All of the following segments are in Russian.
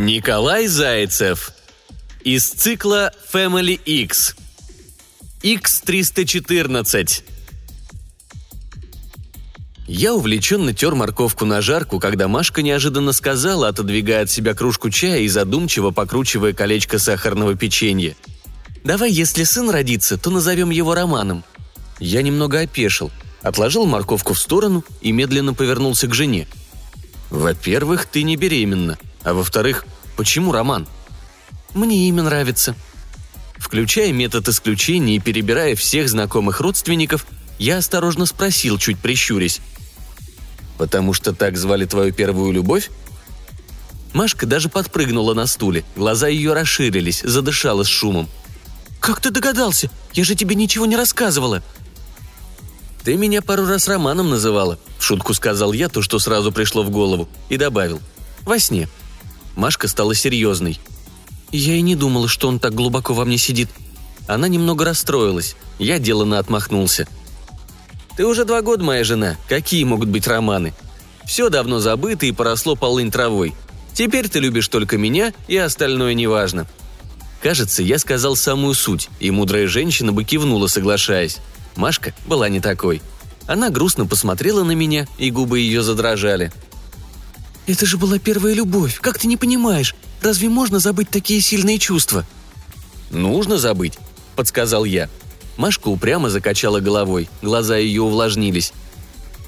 Николай Зайцев. Из цикла Family X. X314. Я увлеченно тер морковку на жарку, когда Машка неожиданно сказала, отодвигая от себя кружку чая и задумчиво покручивая колечко сахарного печенья. «Давай, если сын родится, то назовем его Романом». Я немного опешил, отложил морковку в сторону и медленно повернулся к жене. «Во-первых, ты не беременна, а во-вторых, почему Роман?» «Мне имя нравится». Включая метод исключения и перебирая всех знакомых родственников, я осторожно спросил, чуть прищурясь. «Потому что так звали твою первую любовь?» Машка даже подпрыгнула на стуле, глаза ее расширились, задышала с шумом. «Как ты догадался? Я же тебе ничего не рассказывала!» «Ты меня пару раз Романом называла», — в шутку сказал я то, что сразу пришло в голову, и добавил. «Во сне». Машка стала серьезной. «Я и не думала, что он так глубоко во мне сидит». Она немного расстроилась. Я деланно отмахнулся. Ты уже два года моя жена. Какие могут быть романы? Все давно забыто и поросло полынь травой. Теперь ты любишь только меня, и остальное неважно». Кажется, я сказал самую суть, и мудрая женщина бы кивнула, соглашаясь. Машка была не такой. Она грустно посмотрела на меня, и губы ее задрожали. «Это же была первая любовь, как ты не понимаешь? Разве можно забыть такие сильные чувства?» «Нужно забыть», — подсказал я. Машка упрямо закачала головой, глаза ее увлажнились.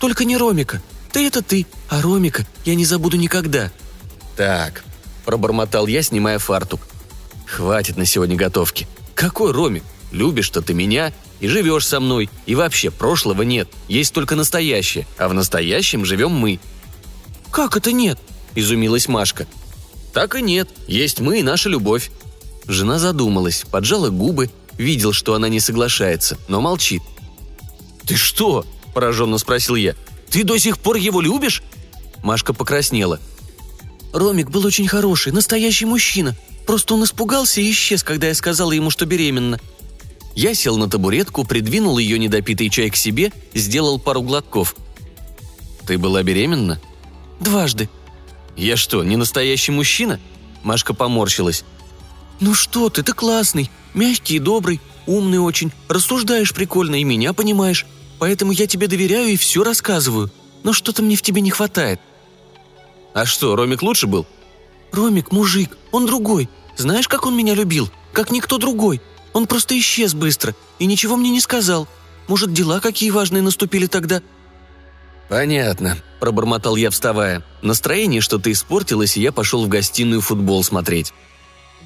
«Только не Ромика. Ты это ты, а Ромика я не забуду никогда». «Так», – пробормотал я, снимая фартук. «Хватит на сегодня готовки. Какой Ромик? Любишь-то ты меня и живешь со мной, и вообще прошлого нет, есть только настоящее, а в настоящем живем мы». «Как это нет?» – изумилась Машка. «Так и нет, есть мы и наша любовь». Жена задумалась, поджала губы Видел, что она не соглашается, но молчит. «Ты что?» – пораженно спросил я. «Ты до сих пор его любишь?» Машка покраснела. «Ромик был очень хороший, настоящий мужчина. Просто он испугался и исчез, когда я сказала ему, что беременна». Я сел на табуретку, придвинул ее недопитый чай к себе, сделал пару глотков. «Ты была беременна?» «Дважды». «Я что, не настоящий мужчина?» Машка поморщилась. «Ну что ты, ты классный. Мягкий и добрый, умный очень, рассуждаешь прикольно и меня понимаешь. Поэтому я тебе доверяю и все рассказываю. Но что-то мне в тебе не хватает». «А что, Ромик лучше был?» «Ромик – мужик, он другой. Знаешь, как он меня любил? Как никто другой. Он просто исчез быстро и ничего мне не сказал. Может, дела какие важные наступили тогда?» «Понятно», – пробормотал я, вставая. Настроение что-то испортилось, и я пошел в гостиную футбол смотреть.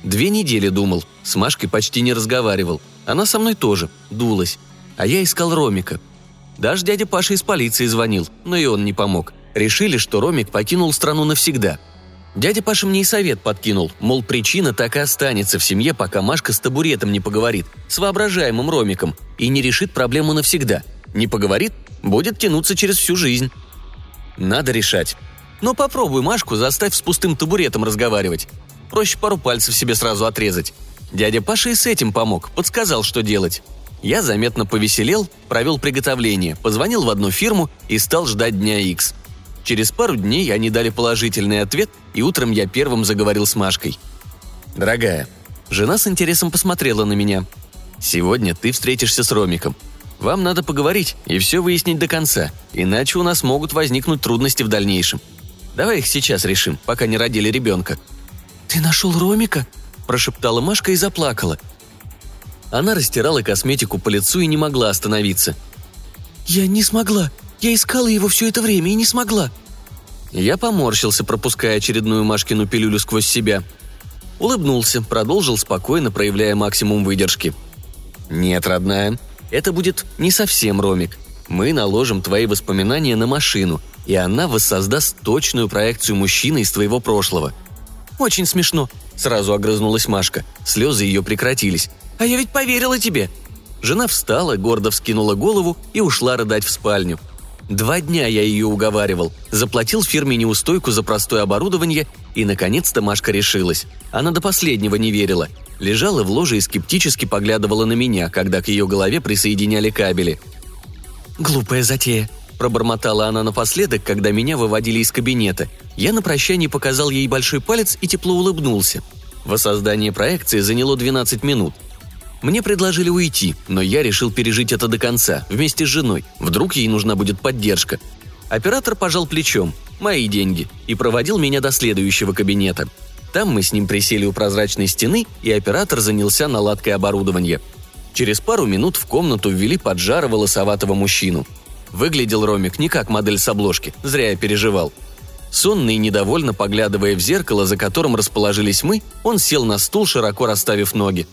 Две недели думал, с Машкой почти не разговаривал. Она со мной тоже, дулась. А я искал Ромика. Даже дядя Паша из полиции звонил, но и он не помог. Решили, что Ромик покинул страну навсегда. Дядя Паша мне и совет подкинул, мол, причина так и останется в семье, пока Машка с табуретом не поговорит, с воображаемым Ромиком, и не решит проблему навсегда. Не поговорит, будет тянуться через всю жизнь. Надо решать. Но попробуй Машку заставь с пустым табуретом разговаривать. Проще пару пальцев себе сразу отрезать. Дядя Паша и с этим помог, подсказал, что делать. Я заметно повеселел, провел приготовление, позвонил в одну фирму и стал ждать дня X. Через пару дней они дали положительный ответ, и утром я первым заговорил с Машкой. «Дорогая, жена с интересом посмотрела на меня. Сегодня ты встретишься с Ромиком. Вам надо поговорить и все выяснить до конца, иначе у нас могут возникнуть трудности в дальнейшем. Давай их сейчас решим, пока не родили ребенка», «Ты нашел Ромика?» – прошептала Машка и заплакала. Она растирала косметику по лицу и не могла остановиться. «Я не смогла. Я искала его все это время и не смогла». Я поморщился, пропуская очередную Машкину пилюлю сквозь себя. Улыбнулся, продолжил спокойно, проявляя максимум выдержки. «Нет, родная, это будет не совсем Ромик. Мы наложим твои воспоминания на машину, и она воссоздаст точную проекцию мужчины из твоего прошлого – «Очень смешно», — сразу огрызнулась Машка. Слезы ее прекратились. «А я ведь поверила тебе!» Жена встала, гордо вскинула голову и ушла рыдать в спальню. Два дня я ее уговаривал, заплатил фирме неустойку за простое оборудование, и, наконец-то, Машка решилась. Она до последнего не верила. Лежала в ложе и скептически поглядывала на меня, когда к ее голове присоединяли кабели. «Глупая затея», – пробормотала она напоследок, когда меня выводили из кабинета. Я на прощание показал ей большой палец и тепло улыбнулся. Воссоздание проекции заняло 12 минут. Мне предложили уйти, но я решил пережить это до конца, вместе с женой. Вдруг ей нужна будет поддержка. Оператор пожал плечом. Мои деньги. И проводил меня до следующего кабинета. Там мы с ним присели у прозрачной стены, и оператор занялся наладкой оборудования. Через пару минут в комнату ввели поджарого лосоватого мужчину. Выглядел Ромик не как модель с обложки, зря я переживал. Сонный недовольно поглядывая в зеркало, за которым расположились мы, он сел на стул, широко расставив ноги.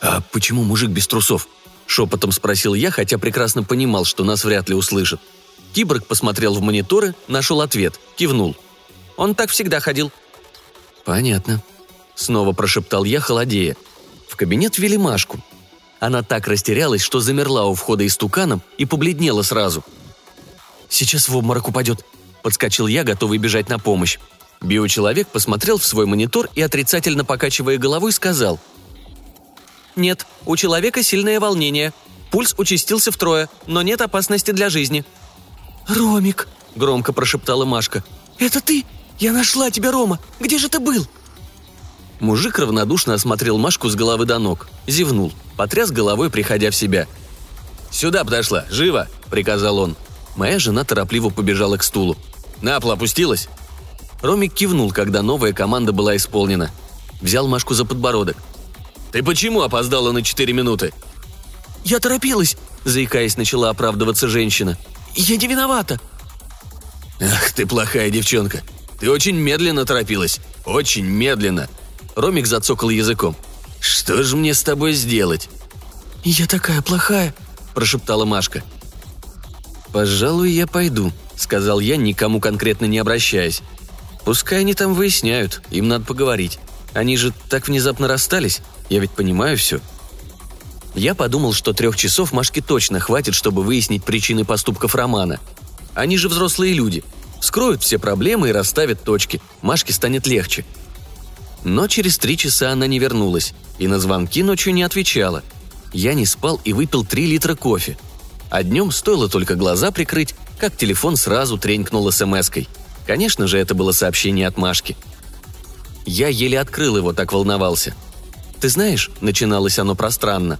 «А почему мужик без трусов?» – шепотом спросил я, хотя прекрасно понимал, что нас вряд ли услышат. Киборг посмотрел в мониторы, нашел ответ, кивнул. «Он так всегда ходил». «Понятно», – снова прошептал я, холодея. В кабинет ввели Машку. Она так растерялась, что замерла у входа истуканом и побледнела сразу. «Сейчас в обморок упадет», – подскочил я, готовый бежать на помощь. Биочеловек посмотрел в свой монитор и, отрицательно покачивая головой, сказал – «Нет, у человека сильное волнение. Пульс участился втрое, но нет опасности для жизни». «Ромик», — громко прошептала Машка. «Это ты? Я нашла тебя, Рома! Где же ты был?» Мужик равнодушно осмотрел Машку с головы до ног, зевнул, потряс головой, приходя в себя. «Сюда подошла, живо!» – приказал он. Моя жена торопливо побежала к стулу. «На пол опустилась?» Ромик кивнул, когда новая команда была исполнена. Взял Машку за подбородок – «Ты почему опоздала на четыре минуты?» «Я торопилась», — заикаясь, начала оправдываться женщина. «Я не виновата». «Ах, ты плохая девчонка. Ты очень медленно торопилась. Очень медленно». Ромик зацокал языком. «Что же мне с тобой сделать?» «Я такая плохая», – прошептала Машка. «Пожалуй, я пойду», – сказал я, никому конкретно не обращаясь. «Пускай они там выясняют, им надо поговорить. Они же так внезапно расстались. Я ведь понимаю все. Я подумал, что трех часов Машке точно хватит, чтобы выяснить причины поступков Романа. Они же взрослые люди. Скроют все проблемы и расставят точки. Машке станет легче. Но через три часа она не вернулась. И на звонки ночью не отвечала. Я не спал и выпил три литра кофе. А днем стоило только глаза прикрыть, как телефон сразу тренькнул смс-кой. Конечно же, это было сообщение от Машки. Я еле открыл его, так волновался – «Ты знаешь», — начиналось оно пространно,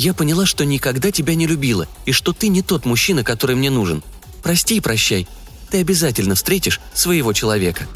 «я поняла, что никогда тебя не любила, и что ты не тот мужчина, который мне нужен. Прости и прощай. Ты обязательно встретишь своего человека».